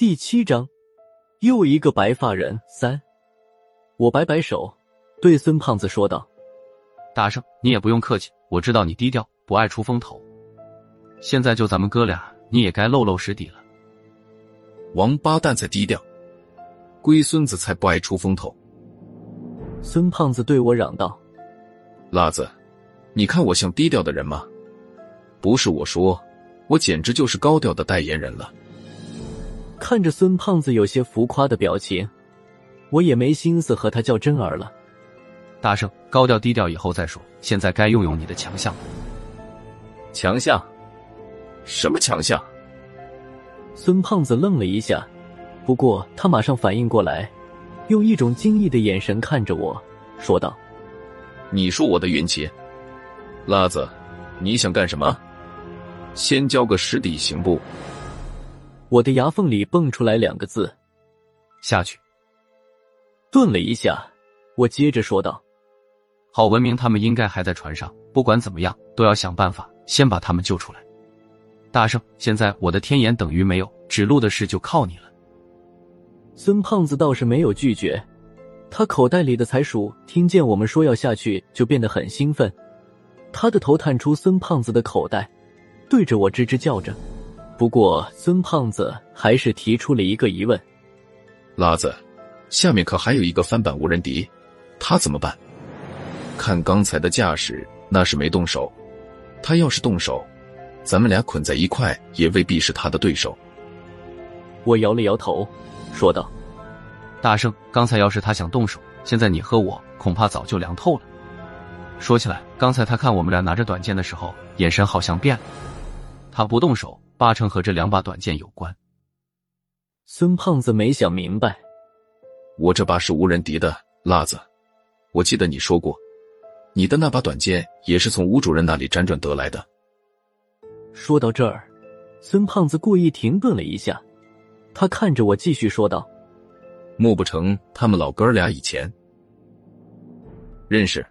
第七章，又一个白发人三。我摆摆手，对孙胖子说道：“大圣，你也不用客气，我知道你低调，不爱出风头。现在就咱们哥俩，你也该露露实底了。王八蛋才低调，龟孙子才不爱出风头。”孙胖子对我嚷道：“辣子，你看我像低调的人吗？不是我说，我简直就是高调的代言人了。”看着孙胖子有些浮夸的表情，我也没心思和他较真儿了。大圣，高调低调以后再说，现在该用用你的强项。强项？什么强项？孙胖子愣了一下，不过他马上反应过来，用一种惊异的眼神看着我说道：“你说我的运气？辣子，你想干什么？先交个实底行不？”我的牙缝里蹦出来两个字：“下去。”顿了一下，我接着说道：“郝文明他们应该还在船上，不管怎么样，都要想办法先把他们救出来。大圣，现在我的天眼等于没有，指路的事就靠你了。”孙胖子倒是没有拒绝，他口袋里的财鼠听见我们说要下去，就变得很兴奋，他的头探出孙胖子的口袋，对着我吱吱叫着。不过，孙胖子还是提出了一个疑问：“拉子，下面可还有一个翻版无人敌，他怎么办？看刚才的架势，那是没动手。他要是动手，咱们俩捆在一块，也未必是他的对手。”我摇了摇头，说道：“大圣，刚才要是他想动手，现在你和我恐怕早就凉透了。说起来，刚才他看我们俩拿着短剑的时候，眼神好像变了。他不动手。”八成和这两把短剑有关。孙胖子没想明白，我这把是无人敌的，辣子。我记得你说过，你的那把短剑也是从吴主任那里辗转得来的。说到这儿，孙胖子故意停顿了一下，他看着我继续说道：“莫不成他们老哥俩以前认识？”